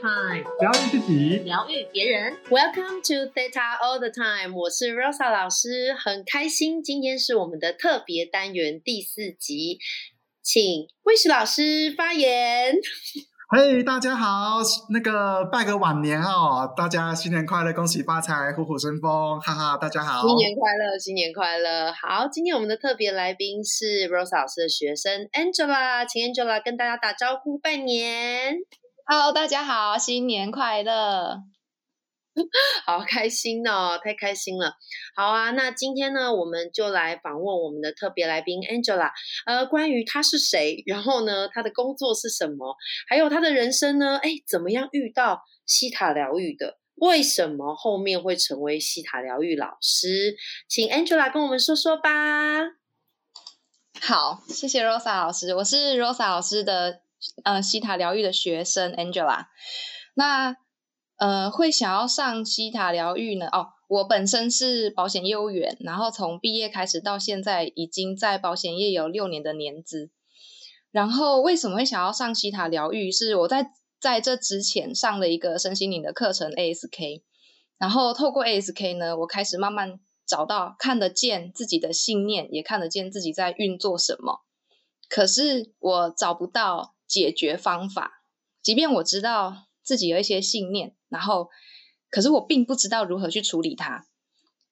Time，疗愈自己，疗愈别人。Welcome to Theta All the Time，我是 Rosa 老师，很开心，今天是我们的特别单元第四集，请魏石老师发言。嘿、大家好，那个拜个晚年哦，大家新年快乐，恭喜发财，虎虎生风，哈哈，大家好。新年快乐，新年快乐！好，今天我们的特别来宾是 Rosa 老师的学生 Angela，请 Angela 跟大家打招呼拜年。Hello，大家好，新年快乐！好开心哦，太开心了。好啊，那今天呢，我们就来访问我们的特别来宾 Angela，呃，关于她是谁，然后呢，她的工作是什么，还有她的人生呢，哎，怎么样遇到西塔疗愈的？为什么后面会成为西塔疗愈老师？请 Angela 跟我们说说吧。好，谢谢 Rosa 老师，我是 Rosa 老师的呃西塔疗愈的学生 Angela。那呃会想要上西塔疗愈呢？哦，我本身是保险业务员，然后从毕业开始到现在，已经在保险业有六年的年资。然后为什么会想要上西塔疗愈？是我在在这之前上了一个身心灵的课程 ASK，然后透过 ASK 呢，我开始慢慢找到看得见自己的信念，也看得见自己在运作什么。可是我找不到解决方法，即便我知道自己有一些信念，然后可是我并不知道如何去处理它。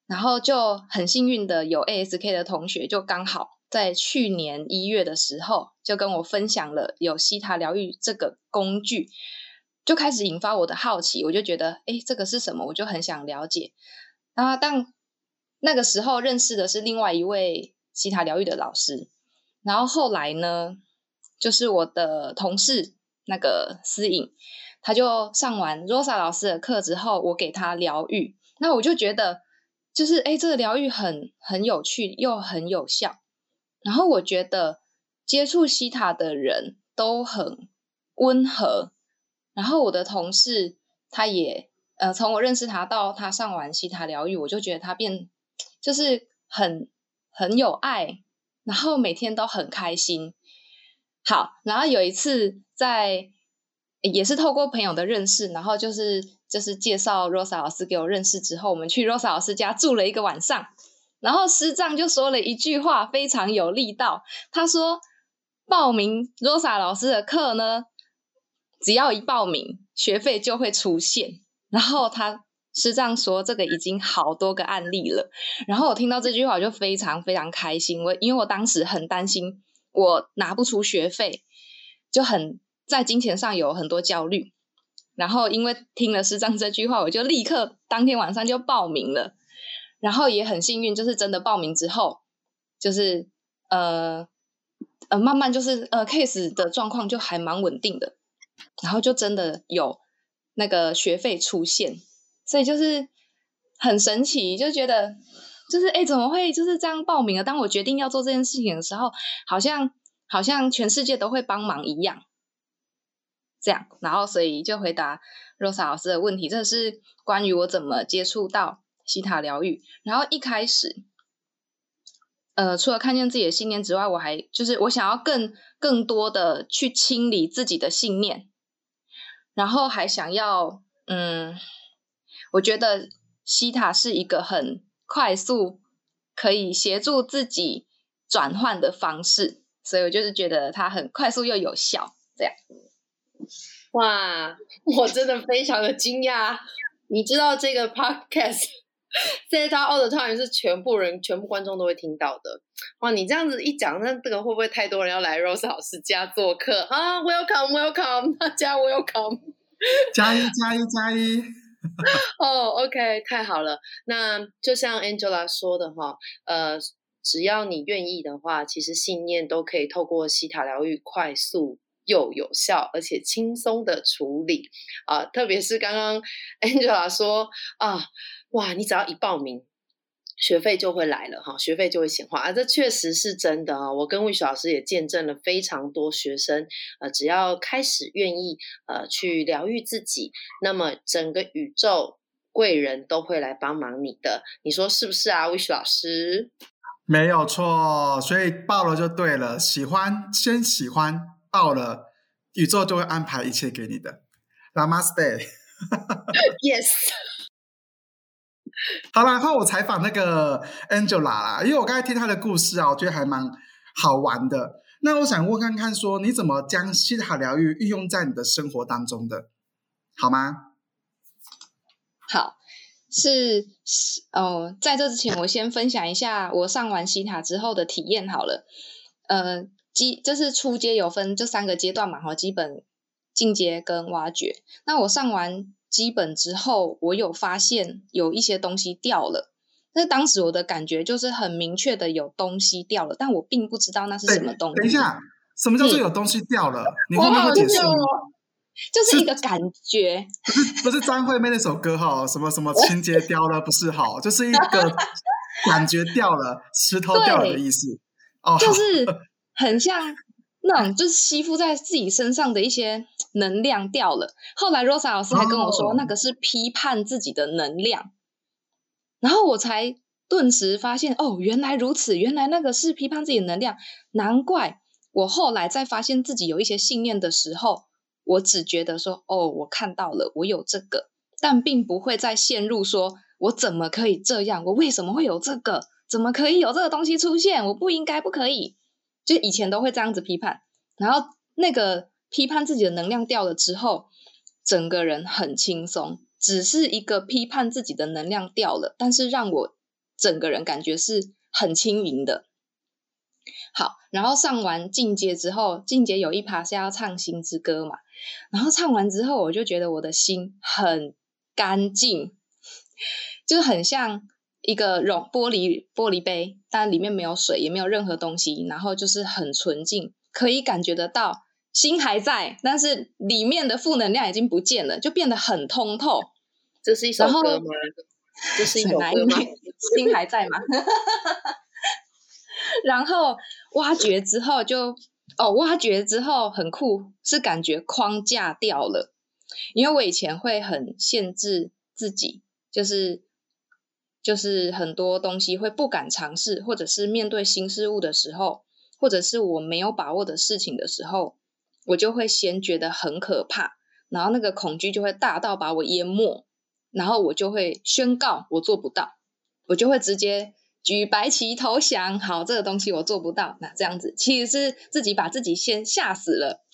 然后就很幸运的有 ASK 的同学，就刚好在去年一月的时候，就跟我分享了有西塔疗愈这个工具，就开始引发我的好奇。我就觉得，哎，这个是什么？我就很想了解。啊，但那个时候认识的是另外一位西塔疗愈的老师，然后后来呢，就是我的同事那个思颖，他就上完 Rosa 老师的课之后，我给他疗愈，那我就觉得，就是哎，这个疗愈很很有趣，又很有效。然后我觉得接触西塔的人都很温和，然后我的同事他也呃，从我认识他到他上完西塔疗愈，我就觉得他变就是很很有爱，然后每天都很开心。好，然后有一次在也是透过朋友的认识，然后就是就是介绍 Rosa 老师给我认识之后，我们去 Rosa 老师家住了一个晚上，然后师丈就说了一句话，非常有力道。他说：“报名 Rosa 老师的课呢，只要一报名，学费就会出现。”然后他师丈说这个已经好多个案例了，然后我听到这句话我就非常非常开心。我因为我当时很担心我拿不出学费，就很在金钱上有很多焦虑。然后因为听了师长这句话，我就立刻当天晚上就报名了。然后也很幸运，就是真的报名之后，就是呃呃慢慢就是呃 case 的状况就还蛮稳定的，然后就真的有那个学费出现，所以就是很神奇，就觉得就是哎怎么会就是这样报名了？当我决定要做这件事情的时候，好像好像全世界都会帮忙一样。这样，然后所以就回答 Rosa 老师的问题，这是关于我怎么接触到西塔疗愈。然后一开始，呃，除了看见自己的信念之外，我还就是我想要更更多的去清理自己的信念，然后还想要，嗯，我觉得西塔是一个很快速可以协助自己转换的方式，所以我就是觉得它很快速又有效，这样。哇，我真的非常的惊讶。你知道这个 podcast 在他 all the time 是全部人、全部观众都会听到的。哇，你这样子一讲，那这个会不会太多人要来 Rose 老师家做客啊？Welcome, welcome，大家 welcome。加一加一加一，哦、o k 太好了。那就像 Angela 说的哈，呃，只要你愿意的话，其实信念都可以透过西塔疗愈快速。又有效而且轻松的处理啊、特别是刚刚 Angela 说啊，哇，你只要一报名，学费就会来了哈，学费就会显化啊，这确实是真的啊。我跟魏雪老师也见证了非常多学生，呃，只要开始愿意呃去疗愈自己，那么整个宇宙贵人都会来帮忙你的，你说是不是啊，魏雪老师？没有错，所以报了就对了。喜欢先喜欢，报了，宇宙就会安排一切给你的。Namaste。Yes，好啦，然后我采访那个 Angela 啦，因为我刚才听她的故事啊，我觉得还蛮好玩的。那我想问看看，说你怎么将西塔疗愈运用在你的生活当中的，好吗？好，是是哦，在这之前，我先分享一下我上完西塔之后的体验好了。呃，基就是初阶有分这三个阶段嘛，哈，基本、进阶跟挖掘。那我上完基本之后，我有发现有一些东西掉了。那当时我的感觉就是很明确的有东西掉了，但我并不知道那是什么东西。等一下，什么叫做有东西掉了？你会不会解释吗？就是一个感觉，不是不是张惠妹那首歌哈，什么什么情节掉了，不是好，就是一个感觉掉了，石头掉了的意思。哦，就是很像那种就是吸附在自己身上的一些能量掉了。后来 Rosa 老师还跟我说，哦那个是批判自己的能量，然后我才顿时发现，哦，原来如此，原来那个是批判自己的能量，难怪我后来在发现自己有一些信念的时候，我只觉得说，哦，我看到了，我有这个，但并不会再陷入说，我怎么可以这样？我为什么会有这个？怎么可以有这个东西出现？我不应该，不可以。就以前都会这样子批判，然后那个批判自己的能量掉了之后，整个人很轻松，只是一个批判自己的能量掉了，但是让我整个人感觉是很轻盈的。好，然后上完进阶之后，进阶有一趴是要唱《心之歌》嘛，然后唱完之后，我就觉得我的心很干净，就很像一个容玻璃玻璃杯，但里面没有水，也没有任何东西，然后就是很纯净，可以感觉得到心还在，但是里面的负能量已经不见了，就变得很通透。这是一首歌吗？这是一首歌吗？心还在吗？然后挖掘之后就哦，挖掘之后很酷，是感觉框架掉了，因为我以前会很限制自己，就是就是很多东西会不敢尝试，或者是面对新事物的时候，或者是我没有把握的事情的时候，我就会先觉得很可怕，然后那个恐惧就会大到把我淹没，然后我就会宣告我做不到，我就会直接举白旗投降。好，这个东西我做不到，那这样子其实是自己把自己先吓死了。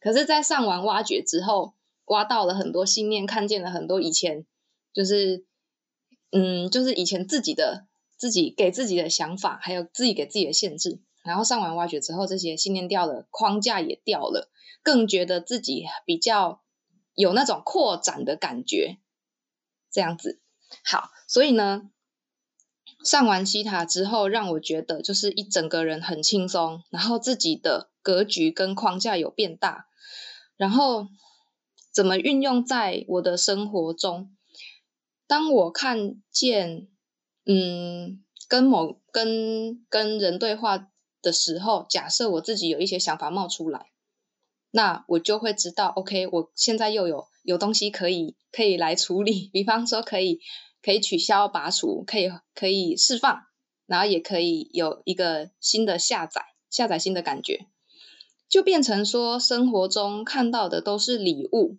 可是，在上完挖掘之后，挖到了很多信念，看见了很多以前就是嗯，就是以前自己的自己给自己的想法，还有自己给自己的限制。然后上完挖掘之后，这些信念掉了，框架也掉了，更觉得自己比较有那种扩展的感觉，这样子。好，所以呢，上完西塔之后，让我觉得就是一整个人很轻松，然后自己的格局跟框架有变大，然后怎么运用在我的生活中？当我看见，嗯，跟某跟跟人对话的时候，假设我自己有一些想法冒出来，那我就会知道，OK，我现在又有有东西可以可以来处理，比方说可以可以取消、拔除，可以可以释放，然后也可以有一个新的下载，下载新的感觉，就变成说生活中看到的都是礼物，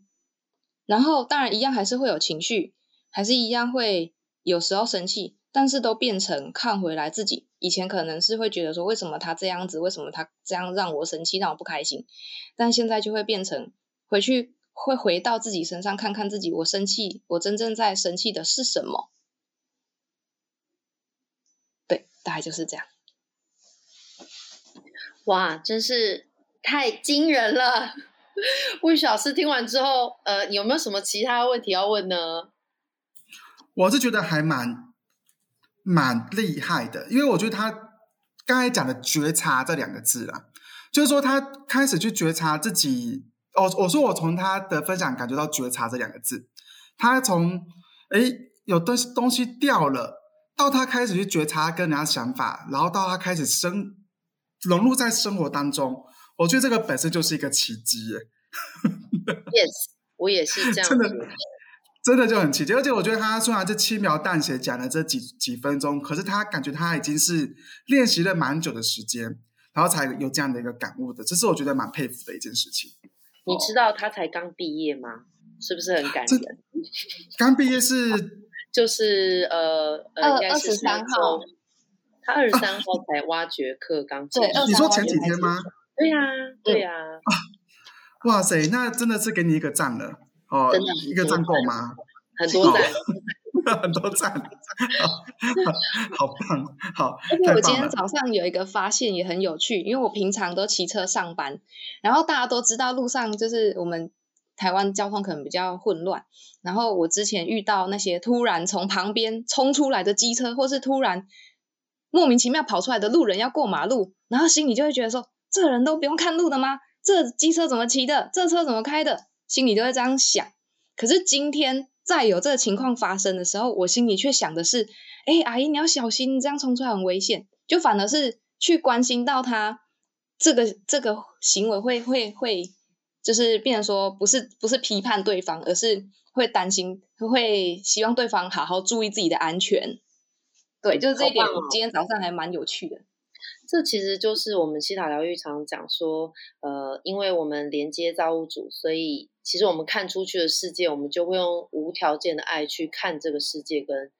然后当然一样还是会有情绪，还是一样会有时候生气，但是都变成看回来自己以前可能是会觉得说为什么他这样子，为什么他这样让我生气，让我不开心，但现在就会变成回去会回到自己身上看看自己，我生气，我真正在生气的是什么？对，大概就是这样。哇，真是太惊人了！魏老师听完之后，呃，有没有什么其他问题要问呢？我是觉得还蛮蛮厉害的，因为我觉得他刚才讲的“觉察”这两个字啊，就是说他开始去觉察自己。哦，我说我从他的分享感觉到“觉察”这两个字，他从诶有东西东西掉了，到他开始去觉察跟人家想法，然后到他开始生融入在生活当中，我觉得这个本身就是一个奇迹耶。Yes，我也是这样真的觉得。真的就很奇迹，而且我觉得他虽然这轻描淡写讲了这几几分钟，可是他感觉他已经是练习了蛮久的时间，然后才有这样的一个感悟的，这是我觉得蛮佩服的一件事情。你知道他才刚毕业吗？是不是很感人？刚毕业是 就是呃呃，应该是三号，他二十三号才挖掘课刚 对，你说前几天吗？对呀，对呀。哇塞，那真的是给你一个赞了哦，真的一个赞够吗？很多赞，很多赞，好棒，好。而且我今天早上有一个发现也很有趣，因为我平常都骑车上班，然后大家都知道路上就是我们台湾交通可能比较混乱，然后我之前遇到那些突然从旁边冲出来的机车，或是突然莫名其妙跑出来的路人要过马路，然后心里就会觉得说，这人都不用看路的吗？这机车怎么骑的？这车怎么开的？心里都会这样想。可是今天再有这个情况发生的时候，我心里却想的是：哎，阿姨你要小心，这样冲出来很危险。就反而是去关心到他这个这个行为会会会，就是变成说不是不是批判对方，而是会担心，会希望对方好好注意自己的安全。对，就是这一点，今天早上还蛮有趣的。这其实就是我们西塔疗愈常讲说，呃，因为我们连接造物主，所以其实我们看出去的世界，我们就会用无条件的爱去看这个世界，跟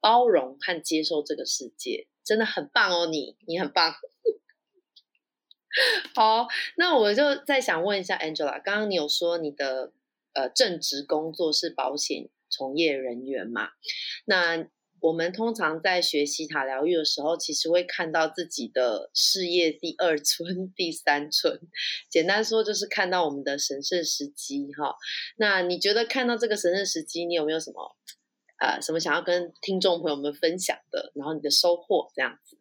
包容和接受这个世界，真的很棒哦，你你很棒。好，那我就再想问一下 Angela，刚刚你有说你的呃正职工作是保险从业人员嘛？那我们通常在学习塔疗愈的时候，其实会看到自己的事业第二春、第三春。简单说，就是看到我们的神圣时机哈。那你觉得看到这个神圣时机，你有没有什么呃什么想要跟听众朋友们分享的？然后你的收获这样子。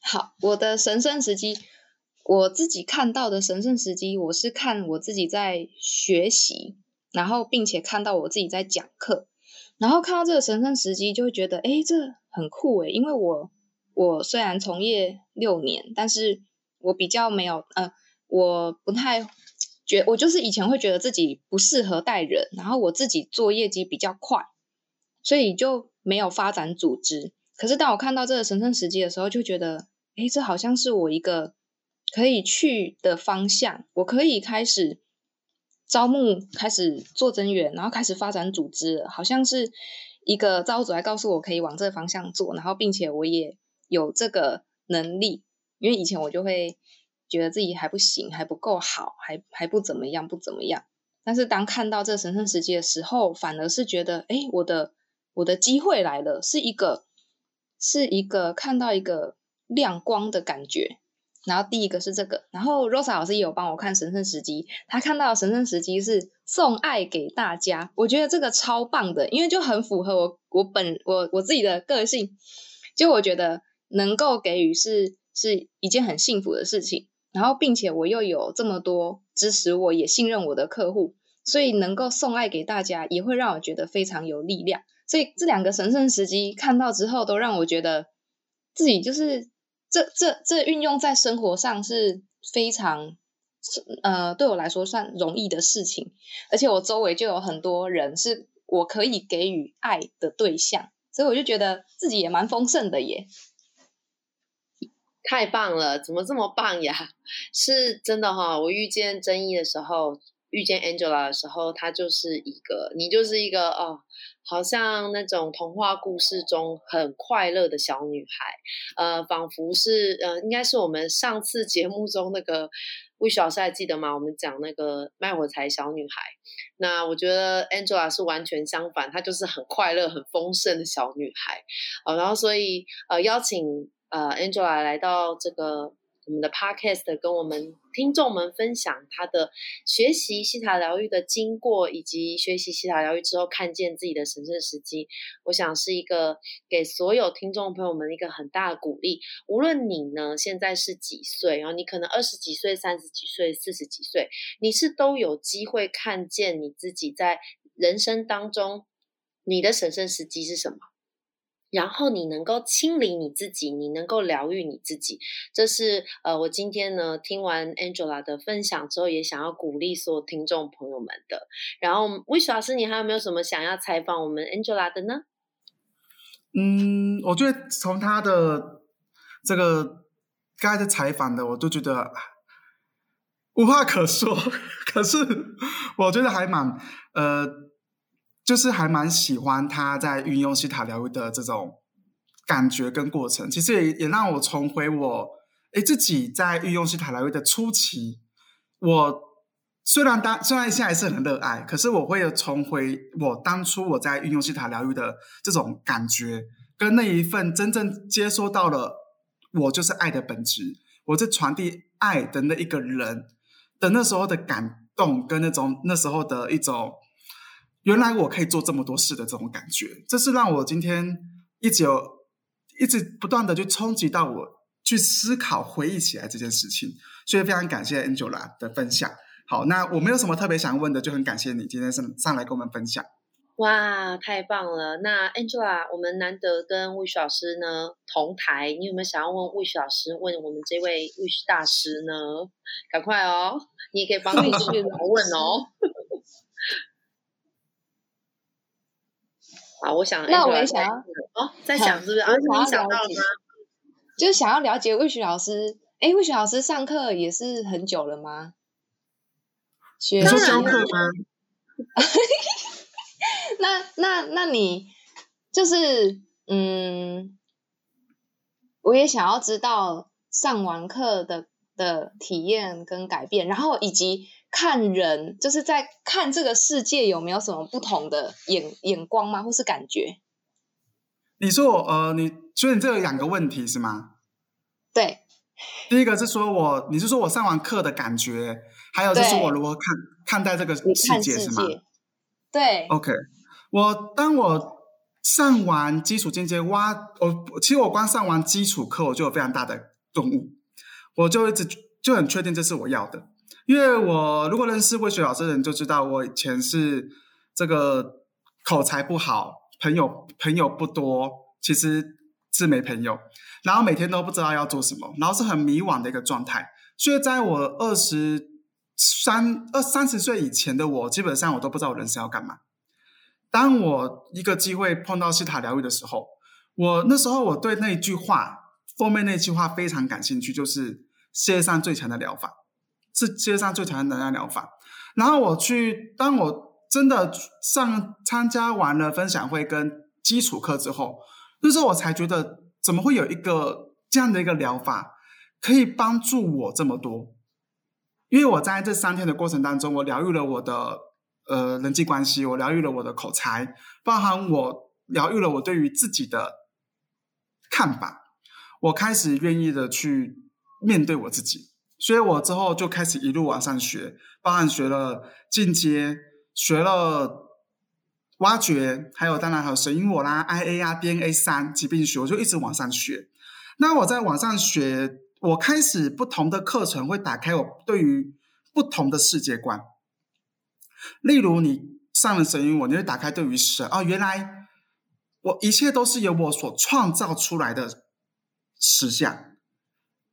好，我的神圣时机，我自己看到的神圣时机，我是看我自己在学习，然后并且看到我自己在讲课。然后看到这个神圣时机，就会觉得，哎，这很酷诶，因为我我虽然从业六年，但是我比较没有，呃，我不太觉，我就是以前会觉得自己不适合带人，然后我自己做业绩比较快，所以就没有发展组织。可是当我看到这个神圣时机的时候，就觉得，哎，这好像是我一个可以去的方向，我可以开始。招募开始做增援，然后开始发展组织，好像是一个招主来告诉我可以往这个方向做，然后并且我也有这个能力，因为以前我就会觉得自己还不行，还不够好，还还不怎么样，不怎么样。但是当看到这神圣时机的时候，反而是觉得，哎，我的我的机会来了，是一个是一个看到一个亮光的感觉。然后第一个是这个，然后 Rosa 老师也有帮我看神圣时机，他看到神圣时机是送爱给大家，我觉得这个超棒的，因为就很符合我我本我我自己的个性，就我觉得能够给予是是一件很幸福的事情，然后并且我又有这么多支持我也信任我的客户，所以能够送爱给大家也会让我觉得非常有力量，所以这两个神圣时机看到之后，都让我觉得自己就是。这这这运用在生活上是非常，呃，对我来说算容易的事情，而且我周围就有很多人是我可以给予爱的对象，所以我就觉得自己也蛮丰盛的耶。太棒了，怎么这么棒呀？是真的哈，我遇见真一的时候。遇见 Angela 的时候，她就是一个，你就是一个哦，好像那种童话故事中很快乐的小女孩，呃，仿佛是呃，应该是我们上次节目中那个魏老师还记得吗？我们讲那个卖火柴小女孩，那我觉得 Angela 是完全相反，她就是很快乐、很丰盛的小女孩，呃，然后所以呃，邀请呃 Angela 来到这个。我们的 podcast 跟我们听众们分享他的学习西塔疗愈的经过，以及学习西塔疗愈之后看见自己的神圣时机，我想是一个给所有听众朋友们一个很大的鼓励。无论你呢现在是几岁，然后你可能二十几岁、三十几岁、四十几岁，你是都有机会看见你自己在人生当中你的神圣时机是什么。然后你能够清理你自己，你能够疗愈你自己，这是呃，我今天呢听完 Angela 的分享之后，也想要鼓励所有听众朋友们的。然后，魏老师，你还有没有什么想要采访我们 Angela 的呢？嗯，我觉得从他的这个刚才的采访的，我都觉得无话可说。可是我觉得还蛮呃，就是还蛮喜欢他在运用西塔疗愈的这种感觉跟过程。其实也也让我重回我哎自己在运用西塔疗愈的初期。我虽然当虽然现在是很热爱，可是我会重回我当初我在运用西塔疗愈的这种感觉，跟那一份真正接收到了我就是爱的本质，我在传递爱的那一个人的那时候的感。动跟那种那时候的一种，原来我可以做这么多事的这种感觉，这是让我今天一直有一直不断的去冲击到我去思考回忆起来这件事情，所以非常感谢 Angela 的分享。好，那我没有什么特别想问的，就很感谢你今天上上来跟我们分享。哇，太棒了！那 Angela，我们难得跟 Wish 老师呢同台，你有没有想要问 Wish 老师，问我们这位 Wish 大师呢？赶快哦，你也可以帮 Wish 问哦。啊，我想，那我也想要哦，在想是不是啊？你想到了吗？就是想要了解 Wish 老师，哎，Wish 老师上课也是很久了吗？学说教课吗？那那那你就是嗯，我也想要知道上完课的的体验跟改变，然后以及看人，就是在看这个世界有没有什么不同的眼眼光吗，或是感觉？你说我呃，你所以你这有两个问题是吗？对，第一个是说我，你是说我上完课的感觉，还有就是我如何看看待这个世界是吗？对，OK。我当我上完基础进阶挖，我其实我光上完基础课，我就有非常大的顿悟，我就一直就很确定这是我要的。因为我如果认识魏雪老师的人就知道，我以前是这个口才不好，朋友朋友不多，其实是没朋友，然后每天都不知道要做什么，然后是很迷惘的一个状态。所以在我二十三二三十岁以前的我，基本上我都不知道我人生要干嘛。当我一个机会碰到西塔疗愈的时候，我那时候我对那句话封面那句话非常感兴趣，就是世界上最强的疗法，是世界上最强的能量疗法。然后我去，当我真的上参加完了分享会跟基础课之后，那时候我才觉得，怎么会有一个这样的一个疗法可以帮助我这么多？因为我在这三天的过程当中，我疗愈了我的。呃，人际关系，我疗愈了我的口才，包含我疗愈了我对于自己的看法，我开始愿意的去面对我自己，所以我之后就开始一路往上学，包含学了进阶，学了挖掘，还有当然还有神因我啦，IA 啊，DNA 三疾病学，我就一直往上学。那我在网上学，我开始不同的课程会打开我对于不同的世界观。例如，你上了神语，我你会打开对于神哦，原来我一切都是由我所创造出来的实相，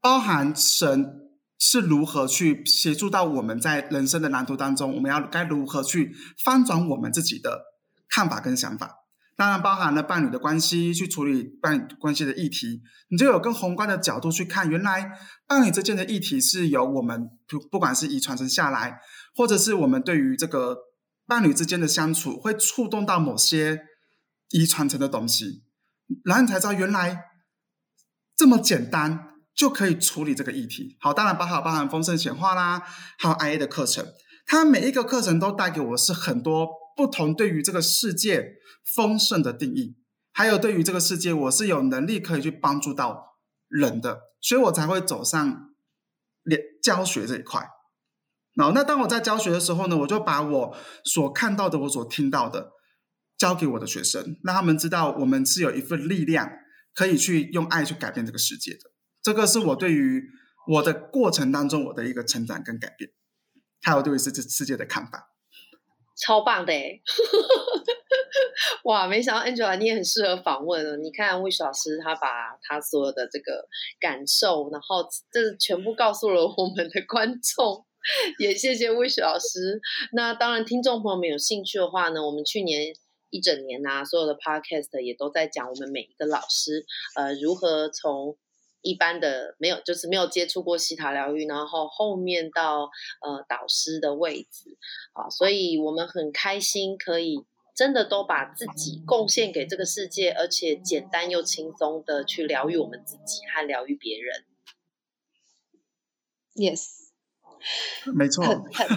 包含神是如何去协助到我们在人生的蓝图当中，我们要该如何去翻转我们自己的看法跟想法。当然，包含了伴侣的关系，去处理伴侣关系的议题，你就有更宏观的角度去看，原来伴侣之间的议题是由我们不不管是遗传承下来。或者是我们对于这个伴侣之间的相处，会触动到某些遗传层的东西，然后你才知道原来这么简单就可以处理这个议题。好，当然包含包含丰盛显化啦，还有 IA 的课程，它每一个课程都带给我是很多不同对于这个世界丰盛的定义，还有对于这个世界我是有能力可以去帮助到人的，所以我才会走上连教学这一块。好，那当我在教学的时候呢，我就把我所看到的、我所听到的，教给我的学生，让他们知道我们是有一份力量，可以去用爱去改变这个世界的。这个是我对于我的过程当中我的一个成长跟改变，还有对于世这世界的看法。超棒的哎！哇，没想到 Angela 你也很适合访问啊！你看魏老师他把他所有的这个感受，然后这全部告诉了我们的观众。也谢谢 Wish 老师。那当然，听众朋友们有兴趣的话呢，我们去年一整年呐，所有的 Podcast 也都在讲我们每一个老师，呃，如何从一般的没有，就是没有接触过西塔疗愈，然后后面到呃导师的位置啊，所以我们很开心可以真的都把自己贡献给这个世界，而且简单又轻松的去疗愈我们自己和疗愈别人。Yes，没错，很很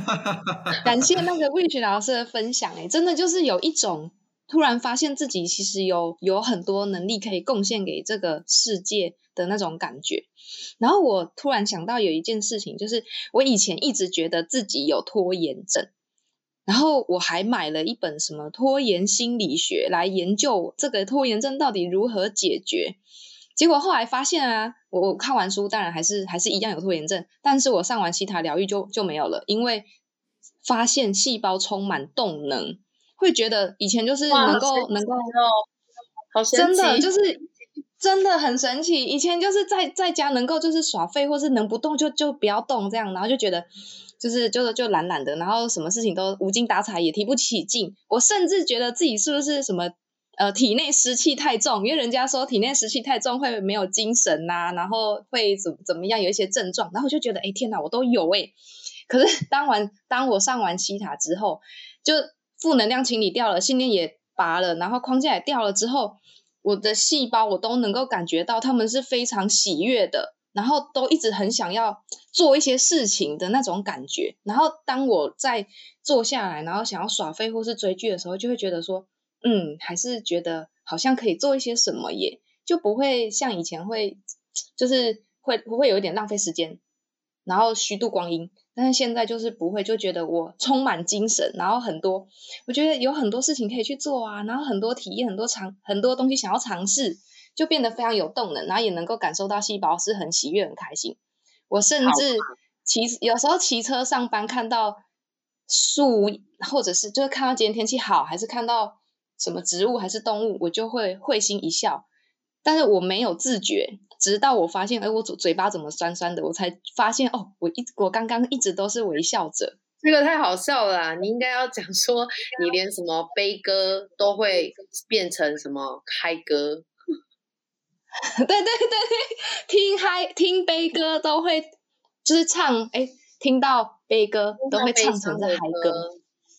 感谢那个魏雪老师的分享，哎，真的就是有一种。突然发现自己其实有有很多能力可以贡献给这个世界的那种感觉，然后我突然想到有一件事情，就是我以前一直觉得自己有拖延症，然后我还买了一本什么拖延心理学来研究这个拖延症到底如何解决，结果后来发现啊，我我看完书当然还是还是一样有拖延症，但是我上完西塔疗愈就就没有了，因为发现细胞充满动能。会觉得以前就是能够能够，好真的就是真的很神奇。以前就是在在家能够就是耍废，或是能不动就就不要动这样，然后就觉得就是就是就懒懒的，然后什么事情都无精打采，也提不起劲。我甚至觉得自己是不是什么呃体内湿气太重，因为人家说体内湿气太重会没有精神呐，然后会怎怎么样有一些症状，然后我就觉得哎天哪，我都有哎。可是当完当我上完西塔之后，就。负能量清理掉了，信念也拔了，然后框架也掉了之后，我的细胞我都能够感觉到他们是非常喜悦的，然后都一直很想要做一些事情的那种感觉。然后当我在坐下来，然后想要耍废或是追剧的时候，就会觉得说，嗯，还是觉得好像可以做一些什么，也就不会像以前会，就是会不会有一点浪费时间，然后虚度光阴。但是现在就是不会，就觉得我充满精神，然后很多，我觉得有很多事情可以去做啊，然后很多体验，很多尝很多东西想要尝试，就变得非常有动能，然后也能够感受到细胞是很喜悦、很开心。我甚至骑有时候骑车上班，看到树，或者是就是看到今天天气好，还是看到什么植物还是动物，我就会会心一笑。但是我没有自觉，直到我发现，哎，我嘴嘴巴怎么酸酸的，我才发现，哦，我一我刚刚一直都是微笑着，这个太好笑了。你应该要讲说，你连什么悲歌都会变成什么嗨歌，对对对对，听嗨听悲歌都会就是唱，哎，听到悲歌都会唱成是嗨歌。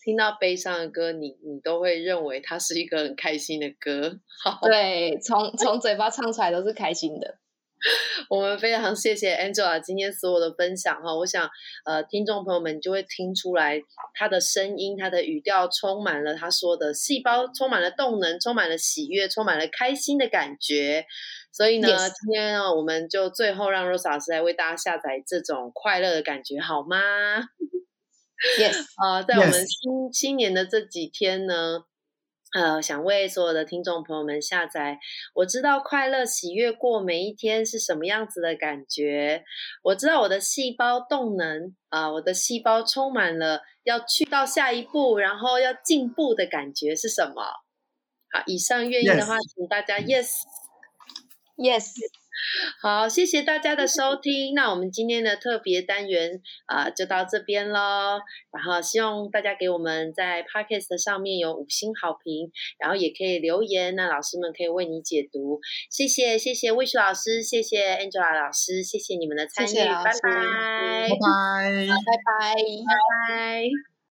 听到悲伤的歌，你你都会认为它是一个很开心的歌。对，从从嘴巴唱出来都是开心的。我们非常谢谢 Angela 今天所有的分享哈，我想呃听众朋友们就会听出来她的声音，她的语调充满了她说的细胞，充满了动能，充满了喜悦，充满了开心的感觉。所以呢，今天呢，我们就最后让 Rose 老师来为大家下载这种快乐的感觉，好吗？Yes，啊，在我们新新年的这几天呢，呃，想为所有的听众朋友们下载。我知道快乐喜悦过每一天是什么样子的感觉，我知道我的细胞动能啊，我的细胞充满了要去到下一步，然后要进步的感觉是什么？好，以上愿意的话，请大家 Yes，Yes。好，谢谢大家的收听。那我们今天的特别单元啊，就到这边喽。然后希望大家给我们在 Podcast 上面有五星好评，然后也可以留言，那老师们可以为你解读。谢谢，谢谢魏雪老师，谢谢 Angela 老师，谢谢你们的参与，拜拜，拜拜，拜拜，拜拜。